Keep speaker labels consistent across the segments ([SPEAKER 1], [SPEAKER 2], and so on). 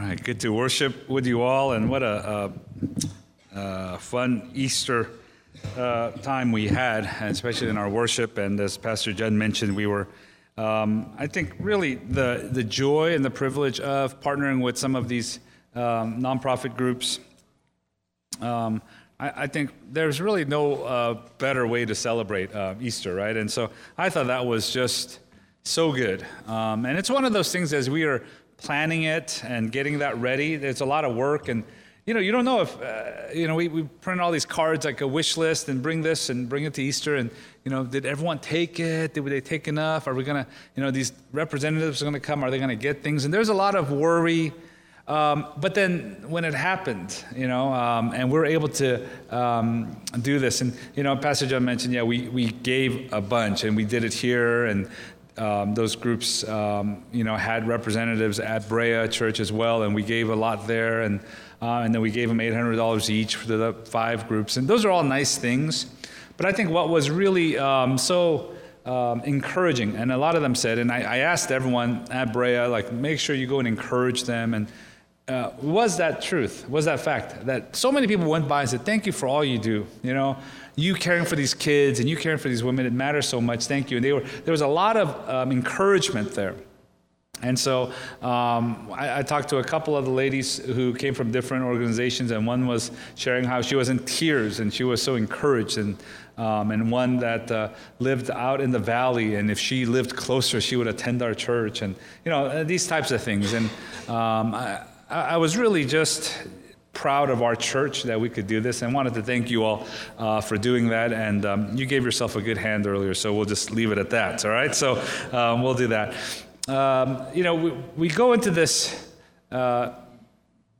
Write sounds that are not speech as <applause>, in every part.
[SPEAKER 1] All right, good to worship with you all, and what a, a, a fun Easter uh, time we had, especially in our worship. And as Pastor Jen mentioned, we were, um, I think, really the, the joy and the privilege of partnering with some of these um, nonprofit groups. Um, I, I, think there's really no uh, better way to celebrate uh, Easter, right? And so I thought that was just so good. Um, and it's one of those things as we are planning it and getting that ready, there's a lot of work. And, you know, you don't know if, uh, you know, we, we print all these cards like a wish list and bring this and bring it to Easter. And, you know, did everyone take it? Did they take enough? Are we going to, you know, these representatives are going to come? Are they going to get things? And there's a lot of worry. Um, but then when it happened, you know, um, and we are able to um, do this, and you know, Pastor John mentioned, yeah, we we gave a bunch, and we did it here, and um, those groups, um, you know, had representatives at Brea Church as well, and we gave a lot there, and uh, and then we gave them $800 each for the five groups, and those are all nice things. But I think what was really um, so um, encouraging, and a lot of them said, and I, I, asked everyone at Brea, like, make sure you go and encourage them, and uh, was that truth? Was that fact that so many people went by and said, "Thank you for all you do." You know, you caring for these kids and you caring for these women, it matters so much. Thank you. And they were, there was a lot of um, encouragement there. And so um, I, I, talked to a couple of the ladies who came from different organizations, and one was sharing how she was in tears and she was so encouraged, and, um, and one that uh, lived out in the valley, and if she lived closer, she would attend our church, and you know these types of things. And um, I, I was really just proud of our church that we could do this and wanted to thank you all uh, for doing that. And um, you gave yourself a good hand earlier, so we'll just leave it at that, all right? So um, we'll do that. Um, you know, we, we, go into this. Uh,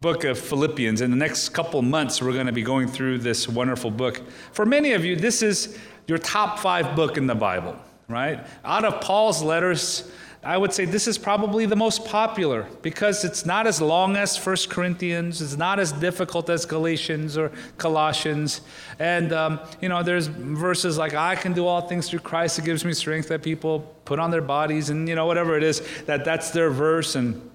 [SPEAKER 1] book of Philippians. In the next couple months, we're going to be going through this wonderful book. For many of you, this is your top five book in the Bible, right? Out of Paul's letters, I would say this is probably the most popular because it's not as long as 1 Corinthians, it's not as difficult as Galatians or Colossians. And, um, you know, there's verses like, I can do all things through Christ that gives me strength that people put on their bodies, and, you know, whatever it is, that that's their verse. And,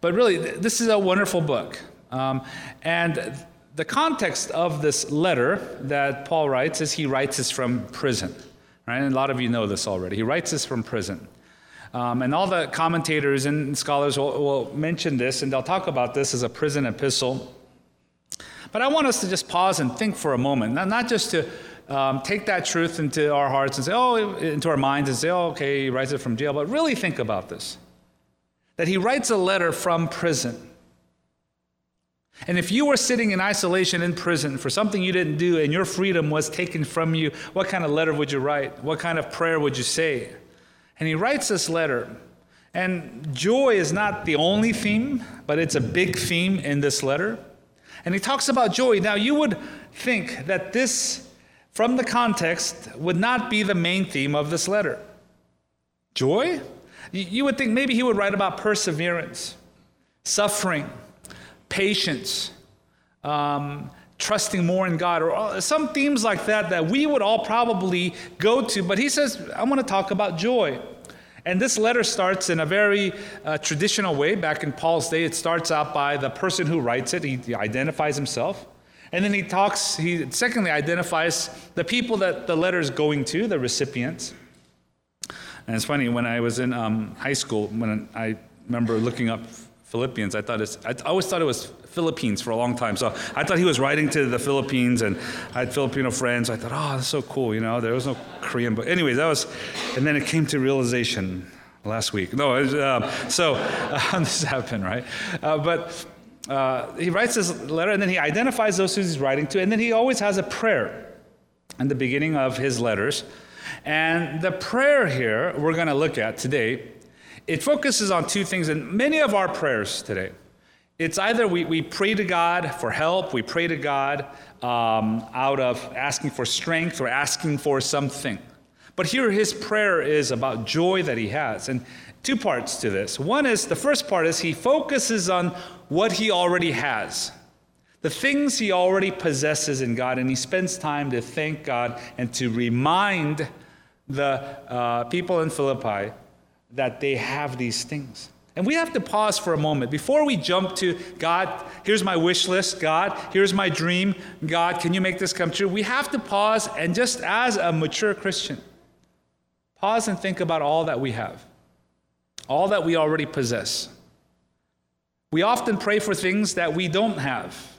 [SPEAKER 1] but really, this is a wonderful book. Um, and the context of this letter that Paul writes is he writes this from prison. Right? And a lot of you know this already. He writes this from prison. Um, and all the commentators and scholars will, will mention this, and they'll talk about this as a prison epistle. But I want us to just pause and think for a moment, not, not just to um, take that truth into our hearts and say, oh, into our minds and say, oh, okay, he writes it from jail, but really think about this. That he writes a letter from prison. And if you were sitting in isolation in prison for something you didn't do and your freedom was taken from you, what kind of letter would you write? What kind of prayer would you say? And he writes this letter. And joy is not the only theme, but it's a big theme in this letter. And he talks about joy. Now, you would think that this, from the context, would not be the main theme of this letter. Joy? You would think maybe he would write about perseverance, suffering, patience, um, trusting more in God, or some themes like that that we would all probably go to. But he says, I want to talk about joy. And this letter starts in a very uh, traditional way. Back in Paul's day, it starts out by the person who writes it, he, he identifies himself. And then he talks, he secondly identifies the people that the letter is going to, the recipients. And it's funny, when I was in um, high school, when I remember looking up Philippians. I thought it's, I always thought it was Philippines for a long time. So I thought he was writing to the Philippines, and I had Filipino friends. I thought, oh, that's so cool. You know, there was no Korean But Anyways, that was, and then it came to realization last week. No, was, uh, so <laughs> uh, this happened, right? Uh, but uh, he writes this letter, and then he identifies those who he's writing to, and then he always has a prayer in the beginning of his letters. And the prayer here we're going to look at today it focuses on two things in many of our prayers today. It's either we, we pray to God for help, we pray to God um, out of asking for strength or asking for something. But here his prayer is about joy that he has. And two parts to this. One is the first part is he focuses on what he already has, the things he already possesses in God, and he spends time to thank God and to remind the uh, people in Philippi that they have these things. And we have to pause for a moment before we jump to God, here's my wish list. God, here's my dream. God, can you make this come true? We have to pause and just as a mature Christian, pause and think about all that we have, all that we already possess. We often pray for things that we don't have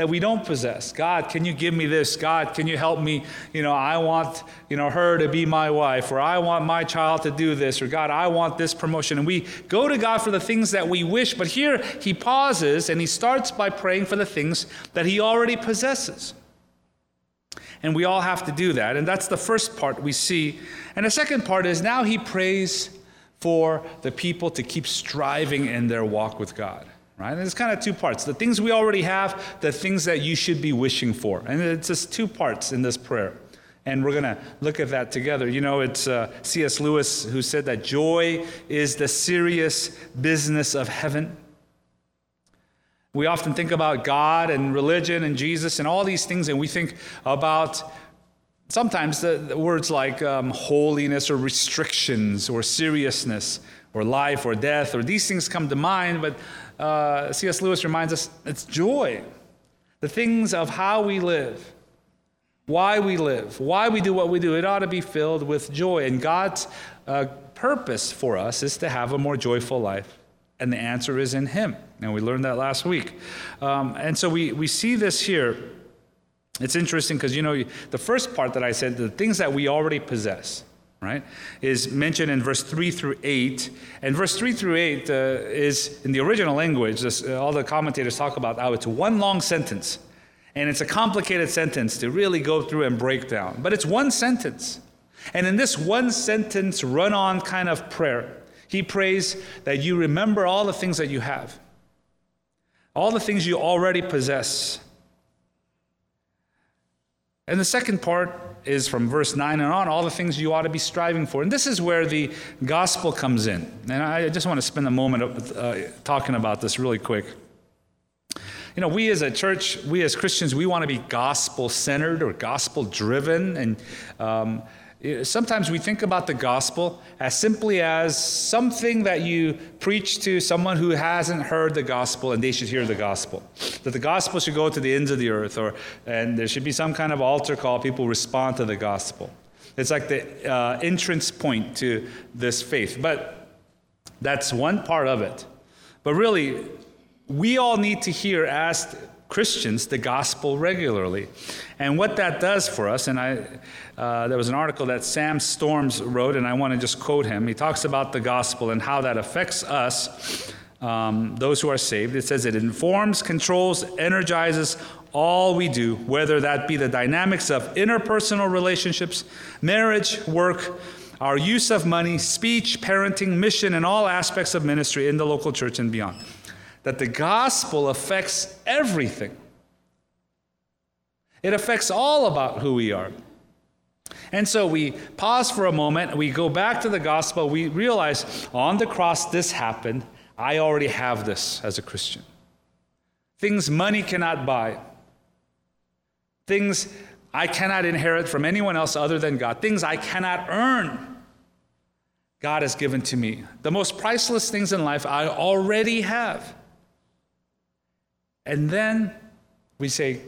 [SPEAKER 1] that we don't possess. God, can you give me this? God, can you help me? You know, I want, you know, her to be my wife, or I want my child to do this, or God, I want this promotion. And we go to God for the things that we wish, but here he pauses and he starts by praying for the things that he already possesses. And we all have to do that. And that's the first part we see. And the second part is now he prays for the people to keep striving in their walk with God right? And it's kind of two parts the things we already have, the things that you should be wishing for. And it's just two parts in this prayer. And we're going to look at that together. You know, it's uh, C.S. Lewis who said that joy is the serious business of heaven. We often think about God and religion and Jesus and all these things, and we think about sometimes the, the words like um, holiness or restrictions or seriousness or life or death or these things come to mind, but uh, C.S. Lewis reminds us it's joy. The things of how we live, why we live, why we do what we do, it ought to be filled with joy. And God's uh, purpose for us is to have a more joyful life. And the answer is in Him. And we learned that last week. Um, and so we, we see this here. It's interesting because, you know, the first part that I said, the things that we already possess right, is mentioned in verse 3 through 8. And verse 3 through 8 uh, is, in the original language, this, uh, all the commentators talk about how it's one long sentence. And it's a complicated sentence to really go through and break down. But it's one sentence. And in this one sentence, run on kind of prayer, he prays that you remember all the things that you have, all the things you already possess. And the second part is from verse 9 and on, all the things you ought to be striving for. And this is where the gospel comes in. And I just want to spend a moment uh, talking about this really quick. You know, we as a church, we as Christians, we want to be gospel centered or gospel driven. And um, Sometimes we think about the gospel as simply as something that you preach to someone who hasn't heard the gospel and they should hear the gospel. That the gospel should go to the ends of the earth, or and there should be some kind of altar call. People respond to the gospel. It's like the uh, entrance point to this faith. But that's one part of it. But really, we all need to hear as Christians the gospel regularly. And what that does for us, and I, uh, there was an article that Sam Storms wrote, and I want to just quote him. He talks about the gospel and how that affects us, um, those who are saved. It says it informs, controls, energizes all we do, whether that be the dynamics of interpersonal relationships, marriage, work, our use of money, speech, parenting, mission, and all aspects of ministry in the local church and beyond that the gospel affects everything. It affects all about who we are. And so we pause for a moment, we go back to the gospel, we realize on the cross this happened. I already have this as a Christian. Things money cannot buy, things I cannot inherit from anyone else other than God, things I cannot earn. God has given to me. The most priceless things in life I already have. And then we say,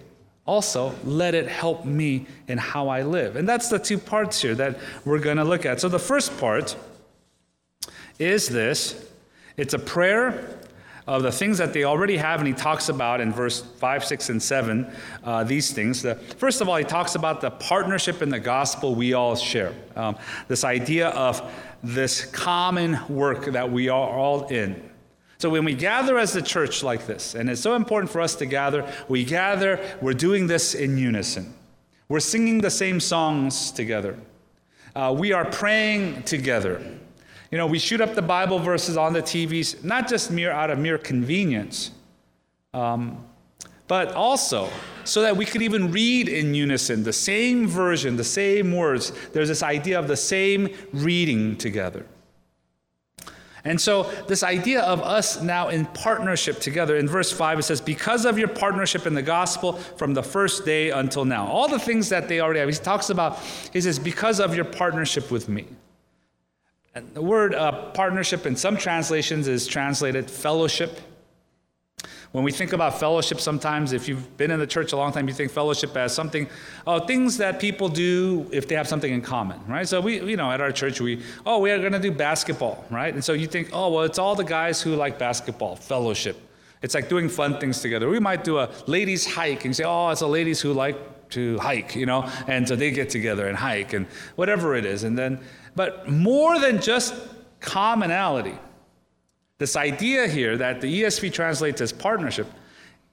[SPEAKER 1] also, let it help me in how I live. And that's the two parts here that we're going to look at. So the first part is this it's a prayer of the things that they already have, and he talks about in verse 5, 6, and 7 uh, these things. The, first of all, he talks about the partnership in the gospel we all share. Um, this idea of this common work that we are all in. So when we gather as a church like this, and it's so important for us to gather, we gather, we're doing this in unison. We're singing the same songs together. Uh, we are praying together. You know, we shoot up the Bible verses on the TVs, not just mere out of mere convenience, um, but also so that we could even read in unison the same version, the same words. There's this idea of the same reading together. And so, this idea of us now in partnership together, in verse 5, it says, Because of your partnership in the gospel from the first day until now. All the things that they already have. He talks about, he says, Because of your partnership with me. And the word uh, partnership in some translations is translated fellowship. When we think about fellowship, sometimes if you've been in the church a long time, you think fellowship as something, oh, things that people do if they have something in common, right? So we, you know, at our church, we, oh, we are going to do basketball, right? And so you think, oh, well, it's all the guys who like basketball, fellowship. It's like doing fun things together. We might do a ladies' hike and say, oh, it's the ladies who like to hike, you know, and so they get together and hike and whatever it is. And then, but more than just commonality, this idea here that the ESV translates as partnership,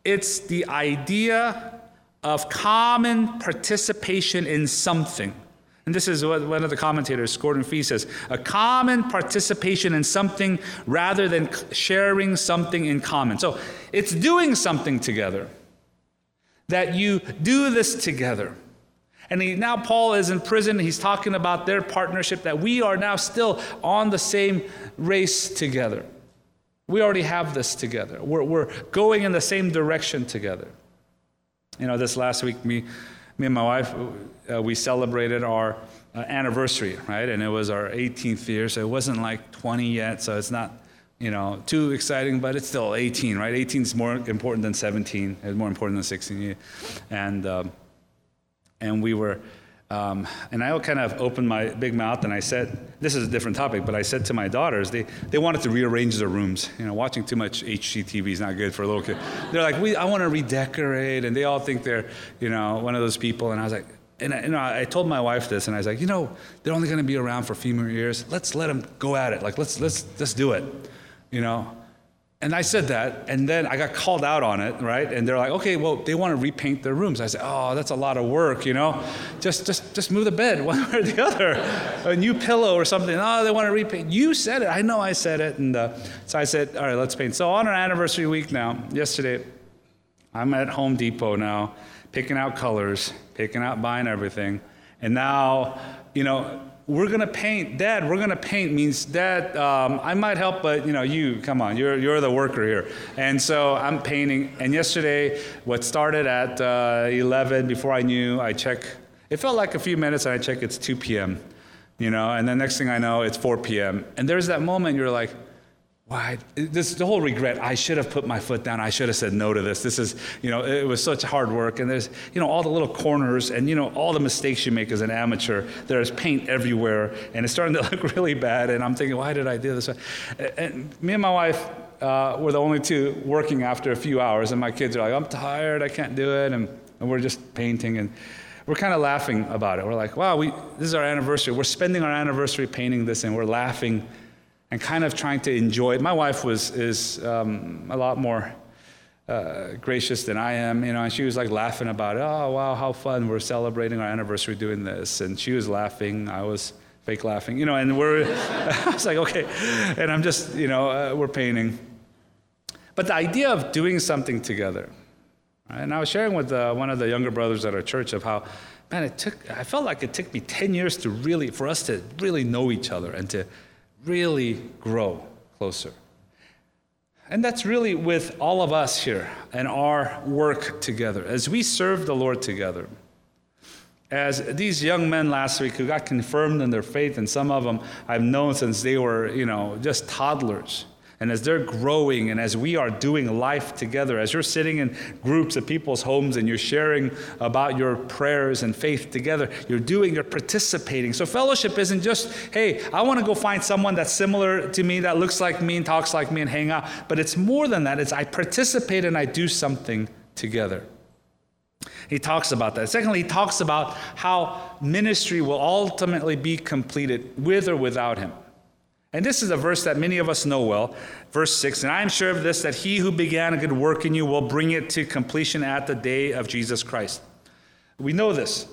[SPEAKER 1] it's the idea of common participation in something. And this is what one of the commentators, Gordon Fee, says a common participation in something rather than sharing something in common. So it's doing something together, that you do this together. And he, now Paul is in prison. He's talking about their partnership, that we are now still on the same race together. We already have this together. We're, we're going in the same direction together. You know, this last week, me, me and my wife, uh, we celebrated our uh, anniversary, right? And it was our 18th year, so it wasn't like 20 yet, so it's not, you know, too exciting, but it's still 18, right? 18 is more important than 17. It's more important than 16. And, um, and we were um, and I kind of opened my big mouth and I said, this is a different topic, but I said to my daughters, they, they wanted to rearrange their rooms. You know, watching too much HGTV is not good for a little kid. They're like, we, I want to redecorate. And they all think they're, you know, one of those people. And I was like, and I, you know, I told my wife this, and I was like, you know, they're only going to be around for a few more years. Let's let them go at it. Like, let's, let's, let's do it, you know. And I said that, and then I got called out on it, right? And they're like, okay, well, they want to repaint their rooms. I said, oh, that's a lot of work, you know? Just, just, just move the bed <laughs> one way or the other. A new pillow or something. Oh, they want to repaint. You said it. I know I said it. And uh, so I said, all right, let's paint. So on our anniversary week now, yesterday, I'm at Home Depot now, picking out colors, picking out, buying everything. And now, you know, we're to paint dad we're to paint means dad um, i might help but you know you come on you're, you're the worker here. And so i'm painting and yesterday what started at uh, 11 before i knew i check it felt like a few minutes and i check it's 2 p.m you know and the next thing i know it's 4 p.m and there's that moment you're like why this the whole regret i should have put my foot down i should have said no to this. This is you know it was such hard work and there's you know all the little corners and you know all the mistakes you make as an amateur there's paint everywhere and it's starting to <laughs> look really bad and i'm thinking why did i do this? And me and my wife uh, were the only two working after a few hours and my kids are like i'm tired i can't do it and, and we're just painting and we're kind of laughing about it. We're like wow we this is our anniversary. We're spending our anniversary painting this and we're laughing and kind of trying to enjoy it. My wife was is um, a lot more uh, gracious than I am, you know, and she was like laughing about it. Oh wow, how fun! We're celebrating our anniversary doing this, and she was laughing. I was fake laughing, you know, and we're. <laughs> I was like, okay, and I'm just, you know, uh, we're painting. But the idea of doing something together, right? and I was sharing with uh, one of the younger brothers at our church of how, man, it took. I felt like it took me ten years to really, for us to really know each other and to really grow closer. And that's really with all of us here and our work together as we serve the Lord together. As these young men last week who got confirmed in their faith, and some of them I've known since they were, you know, just toddlers. And as they're growing and as we are doing life together, as you're sitting in groups at people's homes and you're sharing about your prayers and faith together, you're doing, you're participating. So fellowship isn't just, hey, I want to go find someone that's similar to me, that looks like me and talks like me and hang out. But it's more than that. It's I participate and I do something together. He talks about that. Secondly, he talks about how ministry will ultimately be completed with or without him. And this is a verse that many of us know well. Verse 6 And I am sure of this, that he who began a good work in you will bring it to completion at the day of Jesus Christ. We know this.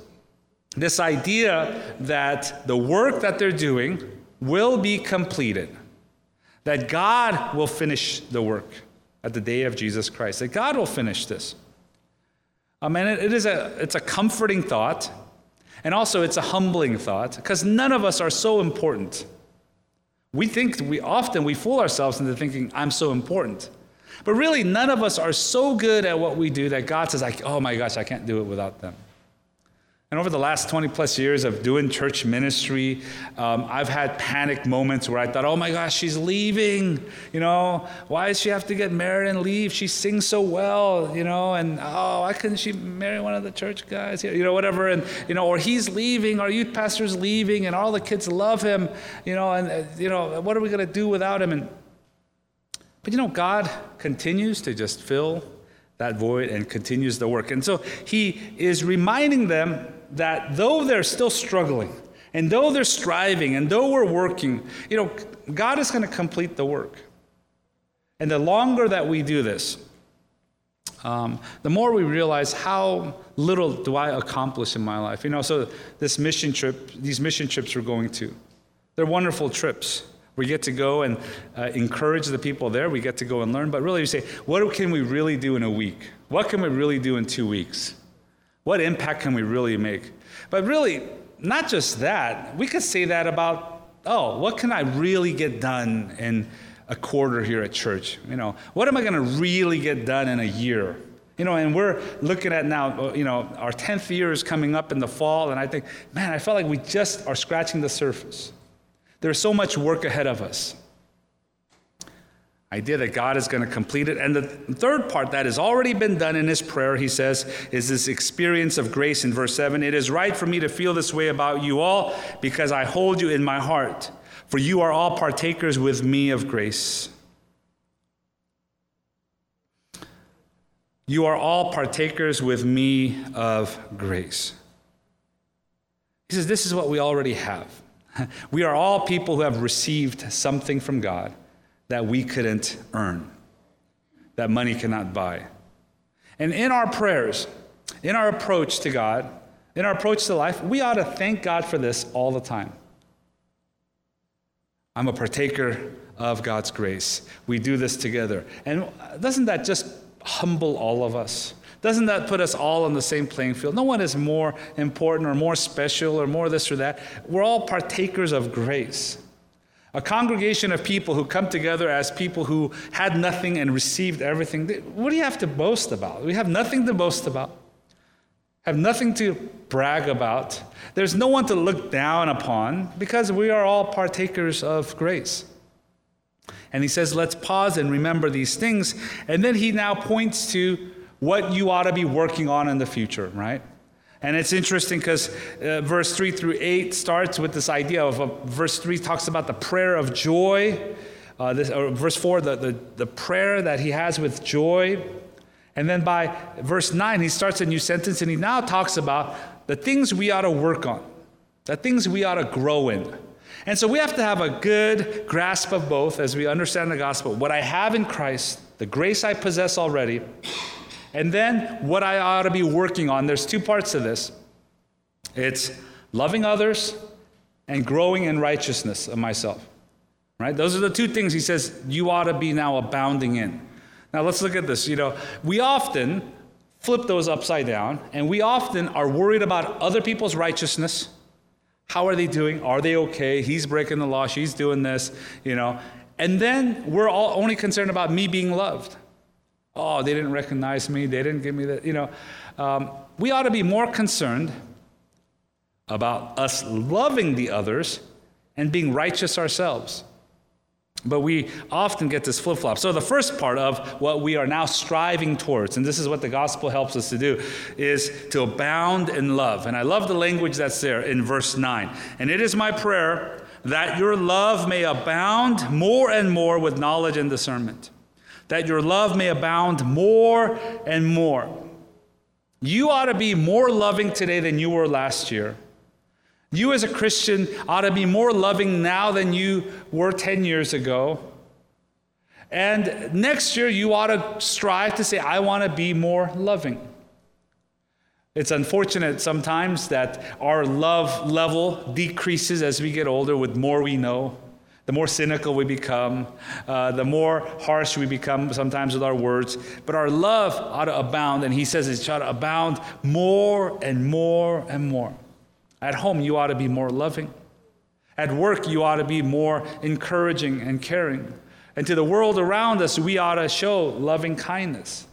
[SPEAKER 1] This idea that the work that they're doing will be completed, that God will finish the work at the day of Jesus Christ, that God will finish this. I mean, it is a, it's a comforting thought, and also it's a humbling thought, because none of us are so important we think we often we fool ourselves into thinking I'm so important. But really none of us are so good at what we do that God says "Oh my gosh, I can't do it without them." And over the last 20 plus years of doing church ministry, um, I've had panic moments where I thought, oh my gosh, she's leaving. You know, why does she have to get married and leave? She sings so well, you know, and oh, why couldn't she marry one of the church guys here? You know, whatever. And, you know, or he's leaving, our youth pastor's leaving, and all the kids love him, you know, and, uh, you know, what are we going to do without him? And, but, you know, God continues to just fill that void and continues the work. And so he is reminding them that though they're still struggling, and though they're striving, and though we're working, you know, God is going to complete the work. And the longer that we do this, um, the more we realize how little do I accomplish in my life. You know, so this mission trip, these mission trips we're going to, they're wonderful trips. We get to go and uh, encourage the people there. We get to go and learn. But really, you say, what can we really do in a week? What can we really do in two weeks? What impact can we really make? But really, not just that, we could say that about, oh, what can I really get done in a quarter here at church? You know, what am I going to really get done in a year? You know, and we're looking at now, uh, you know, our 10th year is coming up in the fall, and I think, man, I felt like we just are scratching the surface. There's so much work ahead of us idea that God is going to complete it. And the third part that has already been done in his prayer, he says, is this experience of grace in verse 7. It is right for me to feel this way about you all because I hold you in my heart, for you are all partakers with me of grace. You are all partakers with me of grace. He says, This is what we already have. <laughs> We are all people who have received something from God that we couldn't earn, that money cannot buy. And in our prayers, in our approach to God, in our approach to life, we ought to thank God for this all the time. I'm a partaker of God's grace. We do this together. And doesn't that just humble all of us? Doesn't that put us all on the same playing field? No one is more important or more special or more this or that. We're all partakers of grace. A congregation of people who come together as people who had nothing and received everything. What do you have to boast about? We have nothing to boast about, have nothing to brag about. There's no one to look down upon because we are all partakers of grace. And he says, let's pause and remember these things. And then he now points to what you ought to be working on in the future, right? And it's interesting because uh, verse 3 through 8 starts with this idea of uh, verse 3 talks about the prayer of joy. Uh, this, verse 4, the, the, the prayer that he has with joy. And then by verse 9, he starts a new sentence and he now talks about the things we ought to work on, the things we ought to grow in. And so we have to have a good grasp of both as we understand the gospel. What I have in Christ, the grace I possess already, and then what I ought to be working on. There's two parts to this it's loving others and growing in righteousness of myself. Right? Those are the two things he says you ought to be now abounding in. Now let's look at this. You know, we often flip those upside down, and we often are worried about other people's righteousness. How are they doing? Are they okay? He's breaking the law, she's doing this, you know. And then we're all only concerned about me being loved. Oh, they didn't recognize me. They didn't give me that. You know, um, we ought to be more concerned about us loving the others and being righteous ourselves. But we often get this flip flop. So, the first part of what we are now striving towards, and this is what the gospel helps us to do, is to abound in love. And I love the language that's there in verse 9. And it is my prayer that your love may abound more and more with knowledge and discernment that your love may abound more and more. You ought to be more loving today than you were last year. You, as a Christian, ought to be more loving now than you were 10 years ago. And next year, you ought to strive to say, I want to be more loving. It's unfortunate sometimes that our love level decreases as we get older with more we know the more cynical we become, uh, the more harsh we become sometimes with our words. But our love ought to abound, and he says it ought to abound more and more and more. At home, you ought to be more loving. At work, you ought to be more encouraging and caring. And to the world around us, we ought to show loving kindness.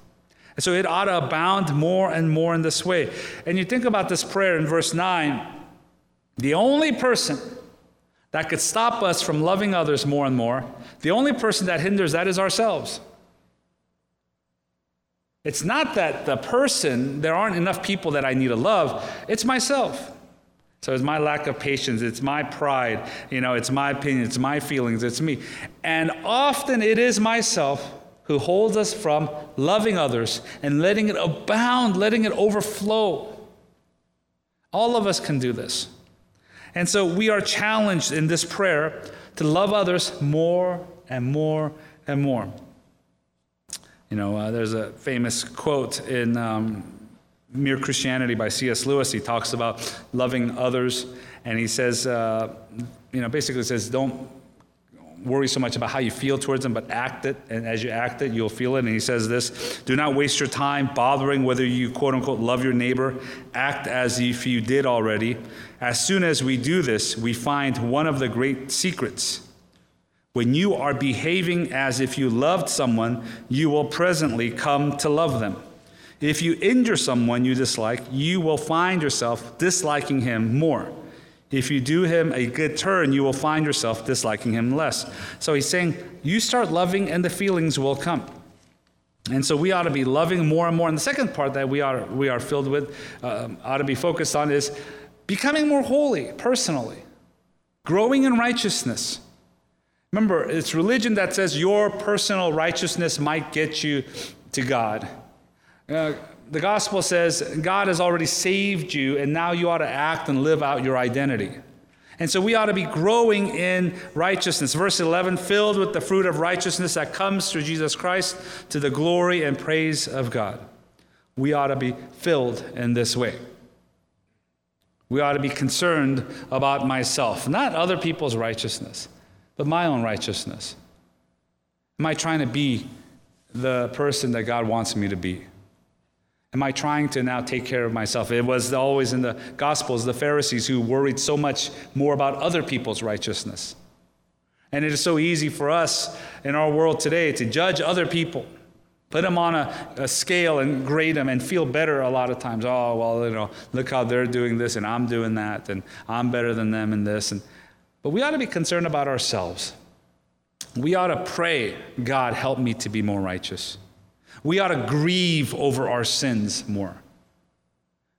[SPEAKER 1] And so it ought to abound more and more in this way. And you think about this prayer in verse 9 the only person that could stop us from loving others more and more, the only person that hinders that is ourselves. It's not that the person, there aren't enough people that I need to love, it's myself. So it's my lack of patience, it's my pride, you know, it's my opinion, it's my feelings, it's me. And often it is myself who holds us from loving others and letting it abound, letting it overflow. All of us can do this. And so we are challenged in this prayer to love others more and more and more. You know, uh, there's a famous quote in um, Mere Christianity by C.S. Lewis. He talks about loving others, and he says, uh, you know, basically says, don't worry so much about how you feel towards them, but act it. And as you act it, you'll feel it. And he says this Do not waste your time bothering whether you quote unquote love your neighbor. Act as if you did already. As soon as we do this, we find one of the great secrets. When you are behaving as if you loved someone, you will presently come to love them. If you injure someone you dislike, you will find yourself disliking him more. If you do him a good turn, you will find yourself disliking him less. So he's saying, you start loving and the feelings will come. And so we ought to be loving more and more. And the second part that we are, we are filled with, uh, ought to be focused on is becoming more holy personally, growing in righteousness. Remember, it's religion that says your personal righteousness might get you to God. Uh, the gospel says God has already saved you, and now you ought to act and live out your identity. And so we ought to be growing in righteousness. Verse 11, filled with the fruit of righteousness that comes through Jesus Christ to the glory and praise of God. We ought to be filled in this way. We ought to be concerned about myself, not other people's righteousness, but my own righteousness. Am I trying to be the person that God wants me to be? Am I trying to now take care of myself? It was always in the Gospels the Pharisees who worried so much more about other people's righteousness. And it is so easy for us in our world today to judge other people, put them on a, a, scale and grade them and feel better a lot of times. Oh, well, you know, look how they're doing this and I'm doing that and I'm better than them in this. And, but we ought to be concerned about ourselves. We ought to pray, God, help me to be more righteous. We ought to grieve over our sins more.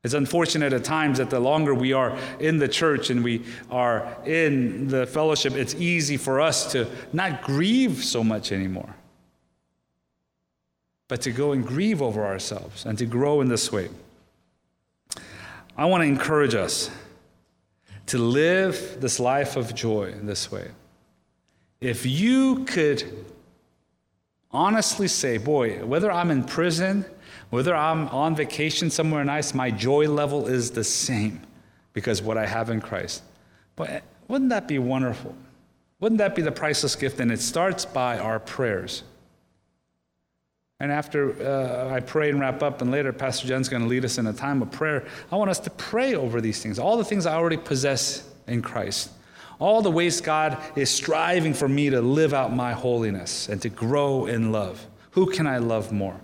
[SPEAKER 1] It's unfortunate at times that the longer we are in the church and we are in the fellowship, it's easy for us to not grieve so much anymore, but to go and grieve over ourselves and to grow in this way. I want to encourage us to live this life of joy in this way. If you could honestly say, boy, whether I'm in prison, whether I'm on vacation somewhere nice, my joy level is the same because what I have in Christ. But wouldn't that be wonderful? Wouldn't that be the priceless gift? And it starts by our prayers. And after uh, I pray and wrap up, and later Pastor Jen's going to lead us in a time of prayer, I want us to pray over these things, all the things I already possess in Christ all the ways God is striving for me to live out my holiness and to grow in love. Who can I love more?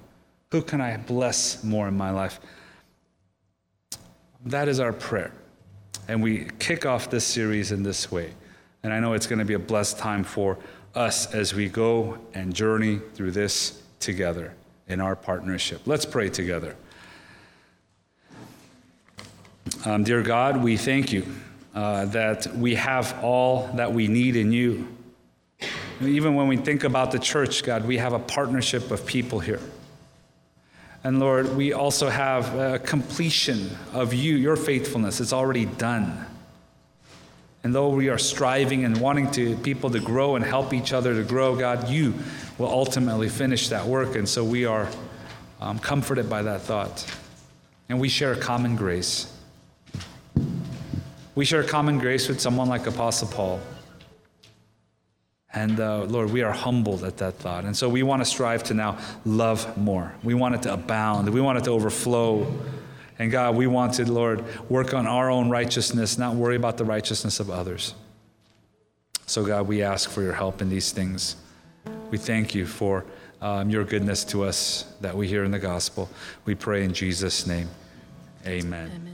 [SPEAKER 1] Who can I bless more in my life? That is our prayer. And we kick off this series in this way. And I know it's going to be a blessed time for us as we go and journey through this together in our partnership. Let's pray together. Um, dear God, we thank you uh, that we have all that we need in you. Even when we think about the church, God, we have a partnership of people here. And Lord, we also have a completion of you, your faithfulness. It's already done. And though we are striving and wanting to people to grow and help each other to grow, God, you will ultimately finish that work. And so we are um, comforted by that thought. And we share a common grace. We share common grace with someone like Apostle Paul. And uh, Lord, we are humbled at that thought. And so we want to strive to now love more. We want it to abound. We want it to overflow. And God, we want to, Lord, work on our own righteousness, not worry about the righteousness of others. So, God, we ask for your help in these things. We thank you for um, your goodness to us that we hear in the gospel. We pray in Jesus' name. Amen.
[SPEAKER 2] Amen.